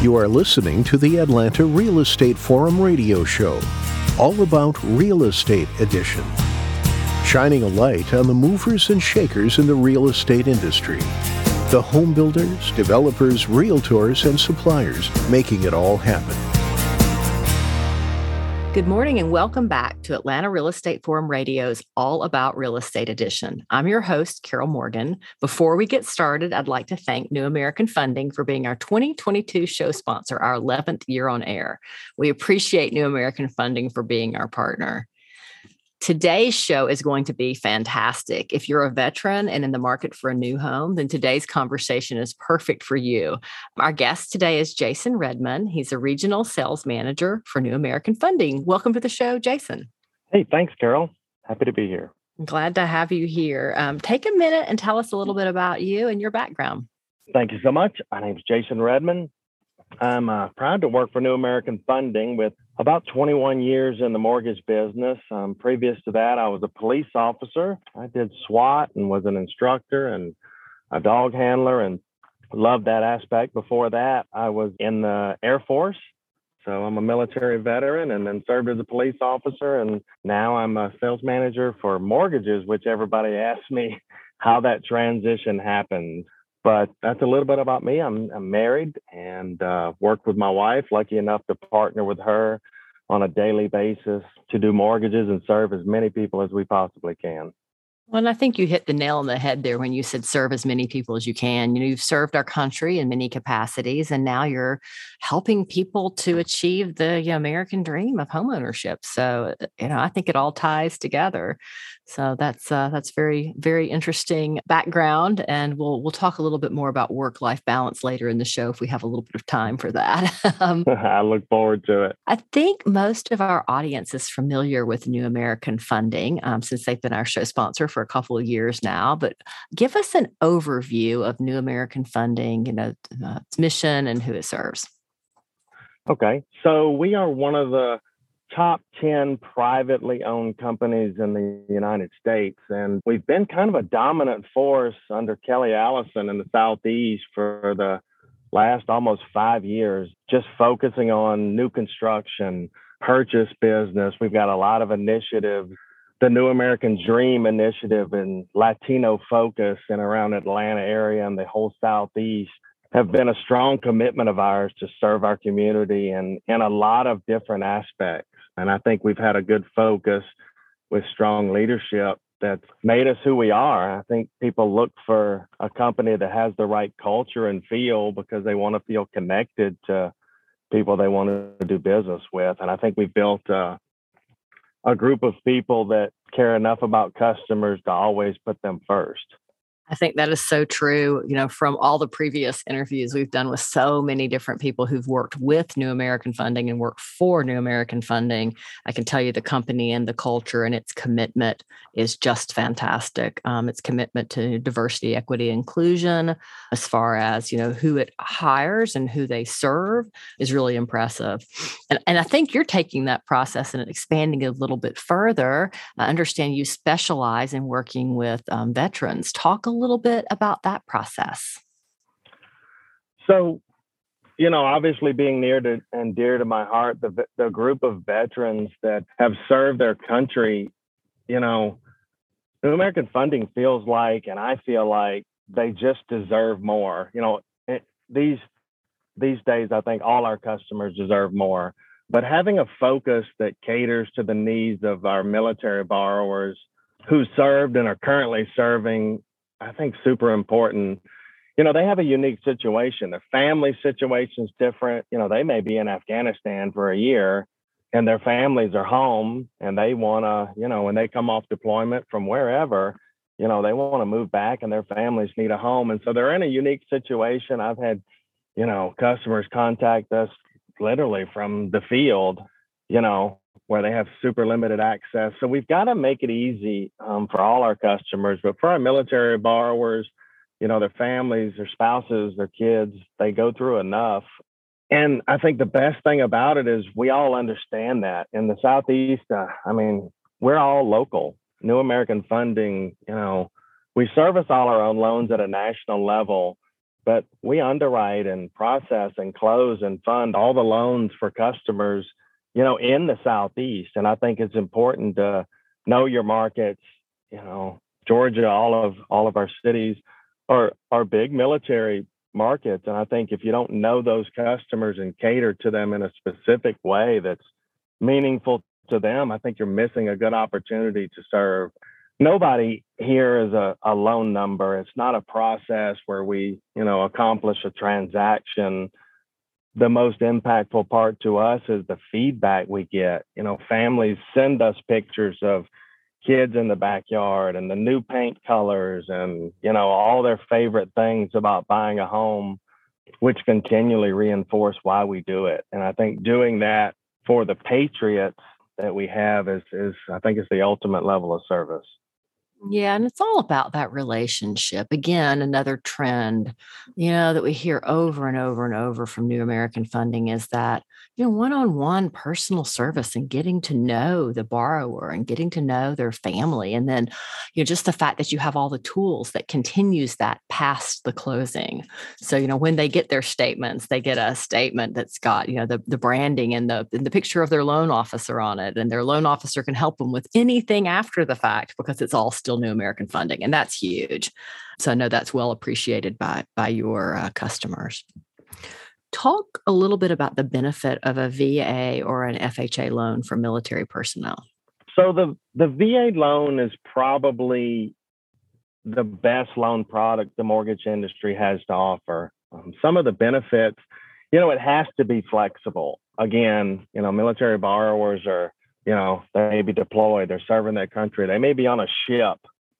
You are listening to the Atlanta Real Estate Forum radio show, all about Real Estate Edition, shining a light on the movers and shakers in the real estate industry. The home builders, developers, realtors, and suppliers making it all happen. Good morning and welcome back to Atlanta Real Estate Forum Radio's All About Real Estate Edition. I'm your host, Carol Morgan. Before we get started, I'd like to thank New American Funding for being our 2022 show sponsor, our 11th year on air. We appreciate New American Funding for being our partner. Today's show is going to be fantastic. If you're a veteran and in the market for a new home, then today's conversation is perfect for you. Our guest today is Jason Redman. He's a regional sales manager for New American Funding. Welcome to the show, Jason. Hey, thanks, Carol. Happy to be here. I'm glad to have you here. Um, take a minute and tell us a little bit about you and your background. Thank you so much. My name is Jason Redman. I'm uh, proud to work for New American Funding with about 21 years in the mortgage business. Um, previous to that, I was a police officer. I did SWAT and was an instructor and a dog handler and loved that aspect. Before that, I was in the Air Force. So I'm a military veteran and then served as a police officer. And now I'm a sales manager for mortgages, which everybody asks me how that transition happened but that's a little bit about me. I'm, I'm married and uh, with my wife. Lucky enough to partner with her on a daily basis to do mortgages and serve as many people as we possibly can. Well, and I think you hit the nail on the head there when you said serve as many people as you can. You know, you've served our country in many capacities, and now you're helping people to achieve the you know, American dream of homeownership. So, you know, I think it all ties together. So that's uh, that's very very interesting background, and we'll we'll talk a little bit more about work life balance later in the show if we have a little bit of time for that. um, I look forward to it. I think most of our audience is familiar with New American Funding um, since they've been our show sponsor for a couple of years now. But give us an overview of New American Funding, you know, uh, its mission and who it serves. Okay, so we are one of the top 10 privately owned companies in the United States. And we've been kind of a dominant force under Kelly Allison in the Southeast for the last almost five years, just focusing on new construction, purchase business. We've got a lot of initiatives. The New American Dream initiative and Latino focus in around Atlanta area and the whole Southeast have been a strong commitment of ours to serve our community and in a lot of different aspects. And I think we've had a good focus with strong leadership that's made us who we are. I think people look for a company that has the right culture and feel because they want to feel connected to people they want to do business with. And I think we've built a, a group of people that care enough about customers to always put them first. I think that is so true. You know, from all the previous interviews we've done with so many different people who've worked with New American Funding and worked for New American Funding, I can tell you the company and the culture and its commitment is just fantastic. Um, its commitment to diversity, equity, inclusion, as far as you know who it hires and who they serve, is really impressive. And, and I think you're taking that process and expanding it a little bit further. I understand you specialize in working with um, veterans. Talk a little bit about that process? So, you know, obviously being near to and dear to my heart, the the group of veterans that have served their country, you know, New American Funding feels like, and I feel like they just deserve more. You know, it, these these days, I think all our customers deserve more. But having a focus that caters to the needs of our military borrowers who served and are currently serving I think super important. You know, they have a unique situation. Their family situation is different. You know, they may be in Afghanistan for a year and their families are home and they want to, you know, when they come off deployment from wherever, you know, they want to move back and their families need a home. And so they're in a unique situation. I've had, you know, customers contact us literally from the field, you know, where they have super limited access. So we've got to make it easy um, for all our customers, but for our military borrowers, you know, their families, their spouses, their kids, they go through enough. And I think the best thing about it is we all understand that in the Southeast. Uh, I mean, we're all local. New American Funding, you know, we service all our own loans at a national level, but we underwrite and process and close and fund all the loans for customers, you know, in the Southeast. And I think it's important to know your markets, you know, Georgia, all of all of our cities are are big military markets. And I think if you don't know those customers and cater to them in a specific way that's meaningful to them, I think you're missing a good opportunity to serve nobody here is a, a loan number. It's not a process where we, you know, accomplish a transaction. The most impactful part to us is the feedback we get. You know, families send us pictures of kids in the backyard and the new paint colors and, you know, all their favorite things about buying a home, which continually reinforce why we do it. And I think doing that for the patriots that we have is, is I think is the ultimate level of service. Yeah, and it's all about that relationship. Again, another trend, you know, that we hear over and over and over from New American Funding is that, you know, one-on-one personal service and getting to know the borrower and getting to know their family. And then, you know, just the fact that you have all the tools that continues that past the closing. So, you know, when they get their statements, they get a statement that's got, you know, the, the branding and the, and the picture of their loan officer on it. And their loan officer can help them with anything after the fact because it's all still New American funding, and that's huge. So I know that's well appreciated by by your uh, customers. Talk a little bit about the benefit of a VA or an FHA loan for military personnel. So the the VA loan is probably the best loan product the mortgage industry has to offer. Um, some of the benefits, you know, it has to be flexible. Again, you know, military borrowers are you know, they may be deployed, they're serving their country, they may be on a ship,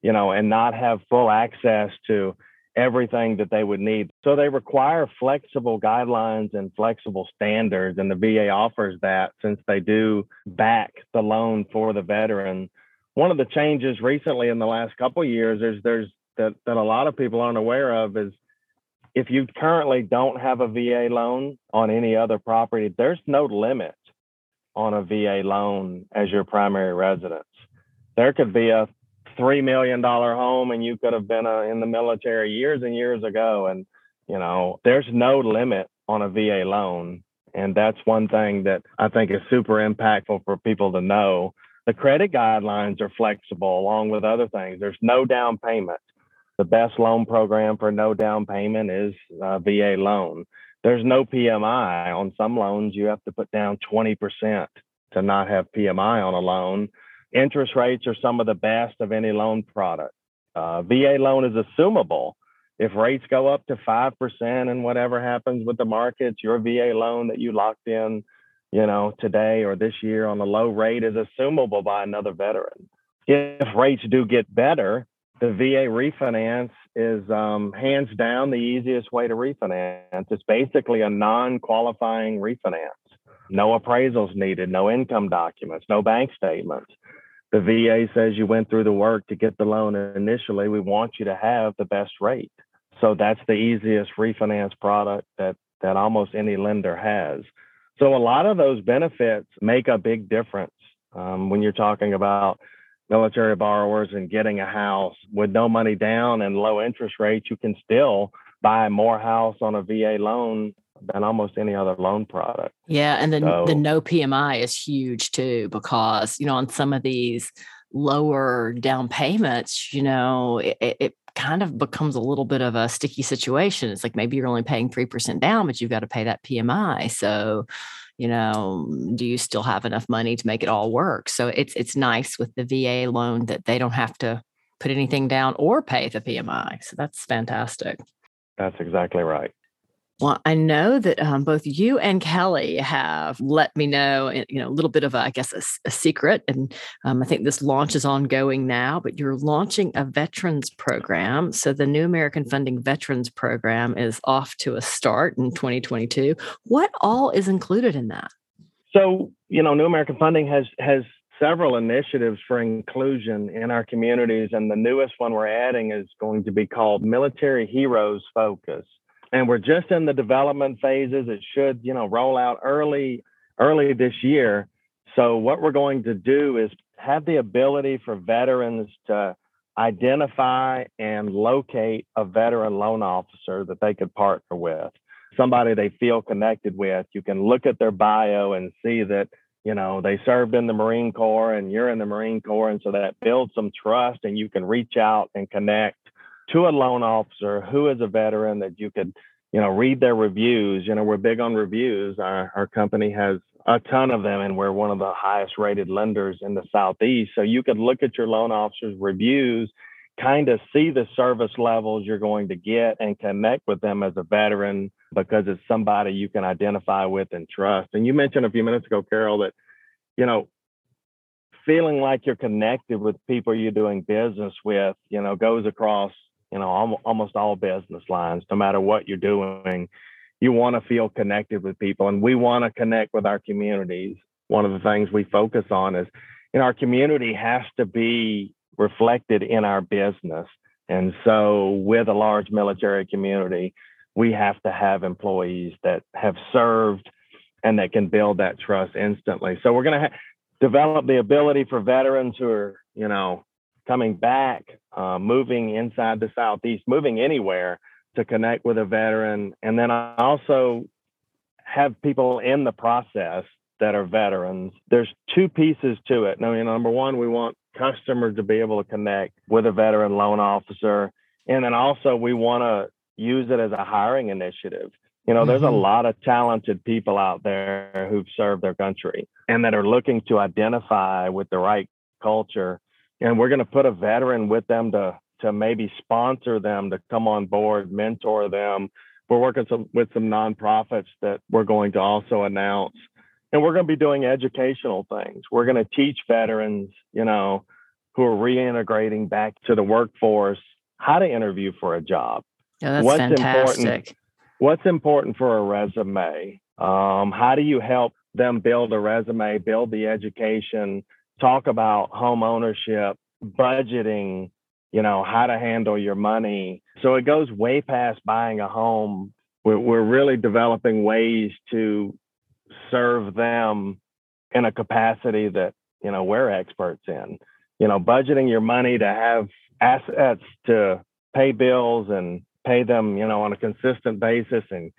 you know, and not have full access to everything that they would need. So they require flexible guidelines and flexible standards, and the VA offers that since they do back the loan for the veteran. One of the changes recently in the last couple years is there's that, that a lot of people aren't aware of is if you currently don't have a VA loan on any other property, there's no limit on a VA loan as your primary residence. There could be a three million dollar home, and you could have been a, in the military years and years ago, and you know there's no limit on a VA loan, and that's one thing that I think is super impactful for people to know. The credit guidelines are flexible, along with other things. There's no down payment. The best loan program for no down payment is uh, a VA loan there's no PMI on some loans. You have to put down 20% to not have PMI on a loan. Interest rates are some of the best of any loan product. Uh, VA loan is assumable. If rates go up to 5% and whatever happens with the markets, your VA loan that you locked in, you know, today or this year on a low rate is assumable by another veteran. If rates do get better, the VA refinance is um, hands down the easiest way to refinance. It's basically a non qualifying refinance. No appraisals needed, no income documents, no bank statements. The VA says you went through the work to get the loan initially. We want you to have the best rate. So that's the easiest refinance product that, that almost any lender has. So a lot of those benefits make a big difference um, when you're talking about military borrowers and getting a house with no money down and low interest rates, you can still buy more house on a VA loan than almost any other loan product. Yeah, and then so, the no PMI is huge too because you know on some of these lower down payments, you know, it, it kind of becomes a little bit of a sticky situation. It's like maybe you're only paying 3% down, but you've got to pay that PMI. So you know mm, do you still have enough money to make it all work? So it's it's nice with the va loan that they don't have to put anything down or pay the pmi so that's fantastic. That's exactly right well, I know that um, both you and Kelly have let me know, eh, you know, a little bit of, a, I guess, a, a secret. And um, I think this launch is ongoing now, but you're launching a veterans program. So the New American Funding Veterans Program is off to a start in 2022. What all is included in that? So, you know, New American Funding has has several initiatives for inclusion in our communities, and the newest one we're adding is going to be called Military Heroes Focus and we're just in the development phases. It should, you know, roll out early, early this year. So what we're going to do is have the ability for veterans to identify and locate a veteran loan officer that they could partner with, somebody they feel connected with. You can look at their bio and see that, you know, they served in the Marine Corps and you're in the Marine Corps. And so that builds some trust and you can reach out and connect to a loan officer who is a veteran that you could, you know, read their reviews. You know, we're big on reviews. Our, our company has a ton of them and we're one of the highest rated lenders in the southeast so you could look at your loan officer's reviews kind of see the service levels you're going to get and connect with them as a veteran because it's somebody you can identify with and trust and you mentioned a few minutes ago carol that you know feeling like you're connected with people you're doing business with you know goes across you know almost all business lines no matter what you're doing you want to feel connected with people and we want to connect with our communities. One of the things we focus on is in our community has to be reflected in our business and so with a large military community we have to have employees that have served and that can build that trust instantly. So we're going to ha- develop the ability for veterans who are you know coming back uh, moving inside the southeast moving anywhere to connect with a veteran. And then I also have people in the process that are veterans. There's two pieces to it. Now, number one, we want customers to be able to connect with a veteran loan officer. And then also, we want to use it as a hiring initiative. You know, mm-hmm. there's a mm-hmm. lot of talented people out there who've served their country and that are looking to identify with the right culture. And we're going to put a veteran with them to to maybe sponsor them to come on board, mentor them. We're working some, with some nonprofits that we're going to also announce. And we're going to be doing educational things. We're going to teach veterans, you know, who are reintegrating back to the workforce how to interview for a job. Yeah, that's what's fantastic. Important, what's important for a resume? Um, how do you help them build a resume, build the education, talk about home ownership, budgeting, you know, how to handle your money. So it goes way past buying a home. We're, we're really developing ways to serve them in a capacity that, you know, we're experts in. You know, budgeting your money to have assets to pay bills and pay them, you know, on a consistent basis and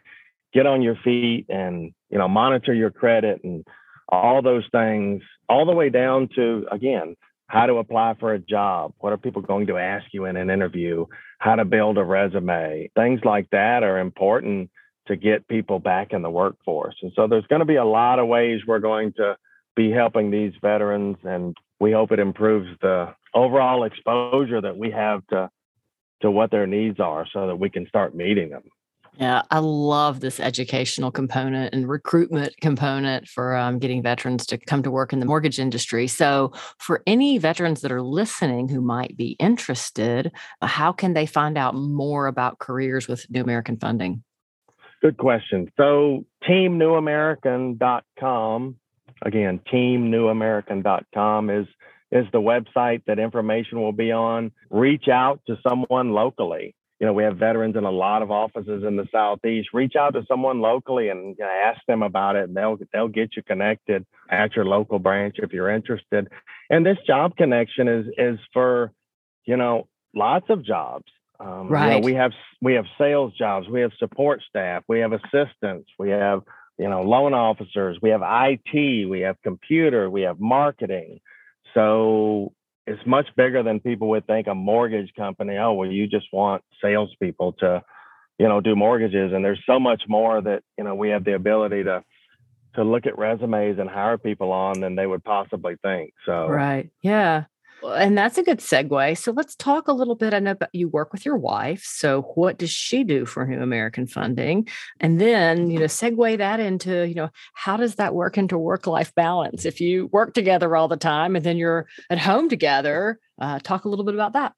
get on your feet and, you know, monitor your credit and all those things, all the way down to, again, how to apply for a job, what are people going to ask you in an interview, how to build a resume. Things like that are important to get people back in the workforce. And so there's going to be a lot of ways we're going to be helping these veterans and we hope it improves the overall exposure that we have to to what their needs are so that we can start meeting them. Yeah, I love this educational component and recruitment component for um, getting veterans to come to work in the mortgage industry. So, for any veterans that are listening who might be interested, uh, how can they find out more about careers with New American Funding? Good question. So, teamnewamerican.com, again, teamnewamerican.com is is the website that information will be on. Reach out to someone locally you know, we have veterans in a lot of offices in the southeast. Reach out to someone locally and you know, ask them about it. And they'll they'll get you connected at your local branch if you're interested. And this job connection is is for, you know, lots of jobs. Um, right. You know, we have we have sales jobs, we have support staff, we have assistants, we have you know loan officers, we have IT, we have computer, we have marketing. So it's much bigger than people would think a mortgage company. Oh, well, you just want salespeople to, you know, do mortgages. And there's so much more that, you know, we have the ability to to look at resumes and hire people on than they would possibly think. So right. Yeah and that's a good segue. So let's talk a little bit. I know you work with your wife. So what does she do for New American Funding? And then, you know, segue that into, you know, how does that work into work life balance? If you work together all the time and then you're at home together, uh, talk a little bit about that.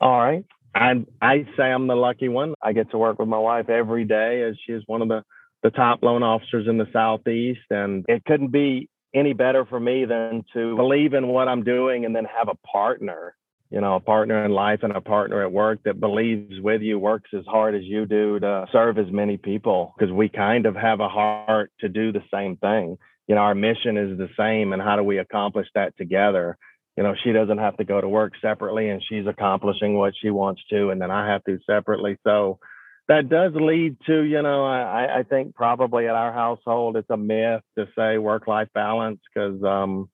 All right. I I say I'm the lucky one. I get to work with my wife every day as she is one of the the top loan officers in the southeast, and it couldn't be any better for me than to believe in what I'm doing and then have a partner, you know, a partner in life and a partner at work that believes with you, works as hard as you do to serve as many people because we kind of have a heart to do the same thing. You know, our mission is the same and how do we accomplish that together? you know, she doesn't have to go to work separately and she's accomplishing what she wants to, and then I have to separately. So that does lead to, you know, I, I think probably at our household, it's a myth to say work life balance because um,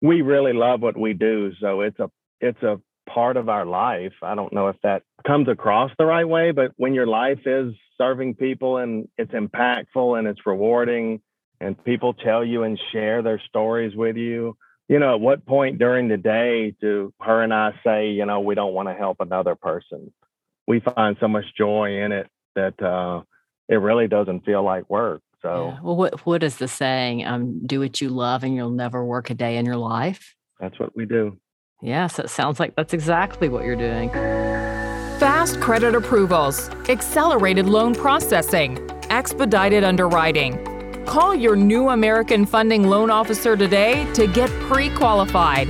we really love what we do. So it's a, it's a part of our life. I don't know if that comes across the right way, but when your life is serving people and it's impactful and it's rewarding and people tell you and share their stories with you, you know, at what point during the day do her and I say, you know, we don't want to help another person? We find so much joy in it that uh, it really doesn't feel like work. So, yeah. well, what what is the saying? Um, do what you love, and you'll never work a day in your life. That's what we do. Yeah, so it sounds like that's exactly what you're doing. Fast credit approvals, accelerated loan processing, expedited underwriting Call your new American Funding loan officer today to get pre qualified.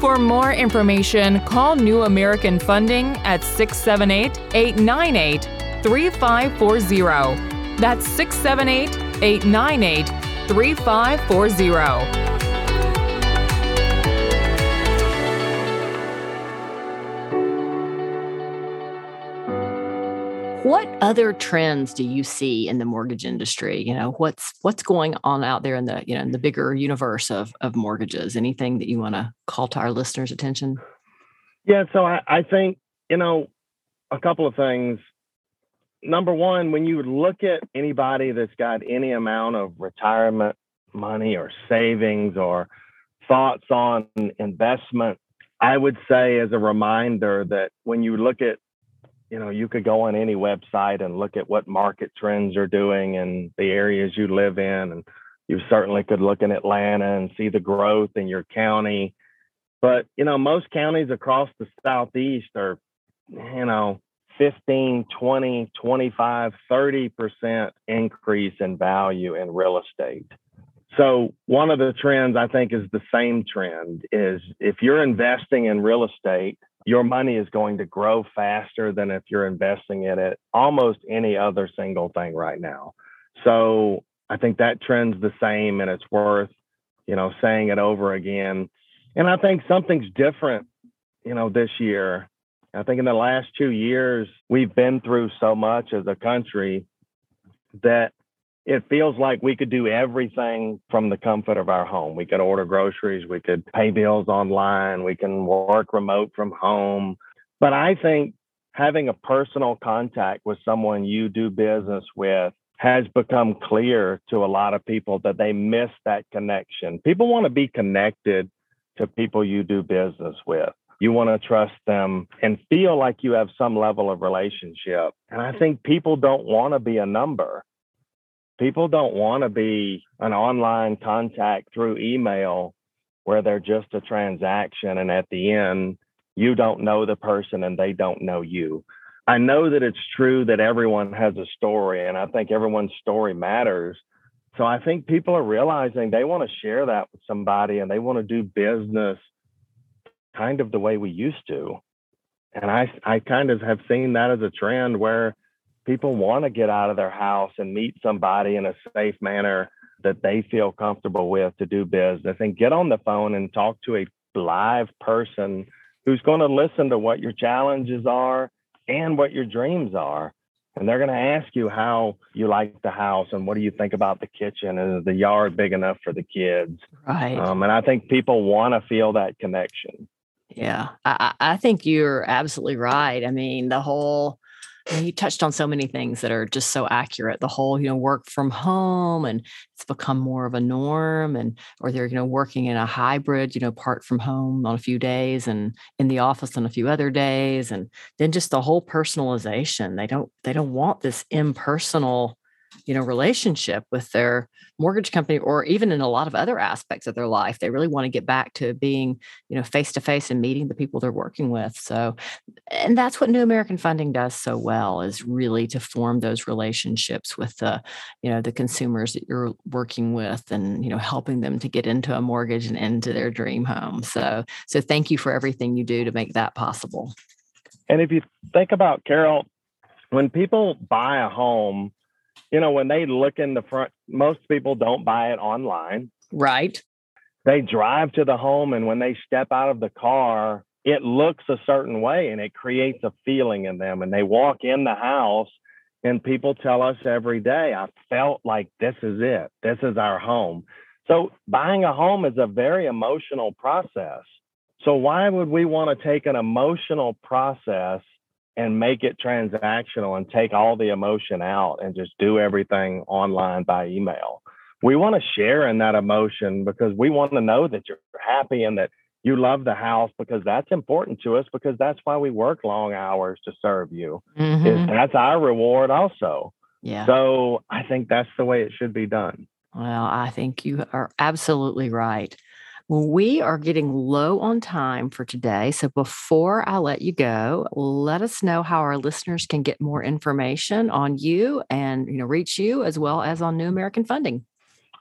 For more information, call New American Funding at 678 898 3540. That's 678 898 3540. What other trends do you see in the mortgage industry? You know, what's what's going on out there in the, you know, in the bigger universe of of mortgages? Anything that you want to call to our listeners' attention? Yeah, so I, I think, you know, a couple of things. Number one, when you look at anybody that's got any amount of retirement money or savings or thoughts on investment, I would say as a reminder that when you look at you know you could go on any website and look at what market trends are doing in the areas you live in and you certainly could look in atlanta and see the growth in your county. But you know most counties across the southeast are you know 15 20 25 30% increase in value in real estate. So one of the trends i think is the same trend is if you're investing in real estate your money is going to grow faster than if you're investing in it almost any other single thing right now. So I think that trend's the same and it's worth, you know, saying it over again. And I think something's different, you know, this year. I think in the last two years, we've been through so much as a country that it feels like we could do everything from the comfort of our home. We could order groceries, we could pay bills online, we can work remote from home. But I think having a personal contact with someone you do business with has become clear to a lot of people that they miss that connection. People want to be connected to people you do business with. You want to trust them and feel like you have some level of relationship. And I think people don't want to be a number people don't want to be an online contact through email where they're just a transaction and at the end you don't know the person and they don't know you. I know that it's true that everyone has a story and I think everyone's story matters. So I think people are realizing they want to share that with somebody and they want to do business kind of the way we used to. And I I kind of have seen that as a trend where people want to get out of their house and meet somebody in a safe manner that they feel comfortable with to do business and get on the phone and talk to a live person who's going to listen to what your challenges are and what your dreams are. And they're going to ask you how you like the house and what do you think about the kitchen and is the yard big enough for the kids? Right. Um, and I think people want to feel that connection. Yeah, I, I think you're absolutely right. I mean, the whole you touched on so many things that are just so accurate. The whole, you know, work from home and it's become more of a norm and or they're, you know, working in a hybrid, you know, part from home on a few days and in the office on a few other days. And then just the whole personalization. They don't they don't want this impersonal you know relationship with their mortgage company or even in a lot of other aspects of their life. They really want to get back to being you know face to face and meeting the people they're working with. So and that's what new american funding does so well is really to form those relationships with the you know the consumers that you're working with and you know helping them to get into a mortgage and into their dream home. So so thank you for everything you do to make that possible. And if you think about carol when people buy a home you know, when they look in the front, most people don't buy it online. Right. they drive to the home and when they step out of the car, it looks a certain way and it creates a feeling in them. And they walk in the house and people tell us every day, I felt like this is it. This is our home. So buying a home is a very emotional process. So why would we want to take an emotional process and make it transactional and take all the emotion out and just do everything online by email? We want to share in that emotion because we want to know that you're happy and that you love the house because that's important to us because that's why we work long hours to serve you. Mm-hmm. That's our reward also. Yeah. So I think that's the way it should be done. Well, I think you are absolutely right. We are getting low on time for today. So before I let you go, let us know how our listeners can get more information on you and you know reach you as well as on New American Funding.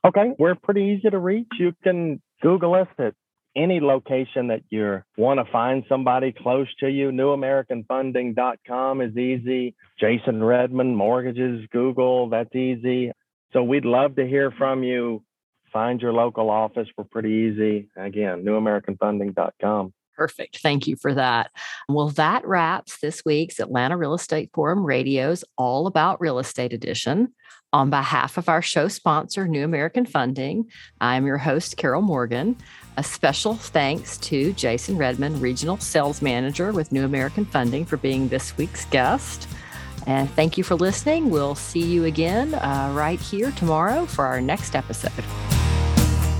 Okay, we're pretty easy to reach. You can Google us at any location that you want to find somebody close to you. NewAmericanFunding.com is easy. Jason Redmond, Mortgages, Google, that's easy. So we'd love to hear from you. Find your local office. We're pretty easy. Again, newamericanfunding.com. Perfect. Thank you for that. Well, that wraps this week's Atlanta Real Estate Forum Radio's All About Real Estate edition. On behalf of our show sponsor, New American Funding, I'm your host, Carol Morgan. A special thanks to Jason Redmond, Regional Sales Manager with New American Funding, for being this week's guest. And thank you for listening. We'll see you again uh, right here tomorrow for our next episode.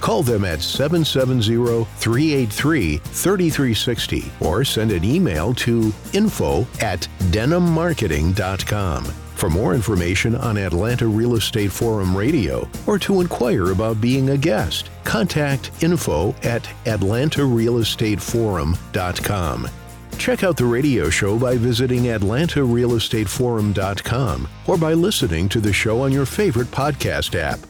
Call them at 770 383 3360 or send an email to info at denimmarketing.com. For more information on Atlanta Real Estate Forum Radio or to inquire about being a guest, contact info at atlantarealestateforum.com. Check out the radio show by visiting atlantarealestateforum.com or by listening to the show on your favorite podcast app.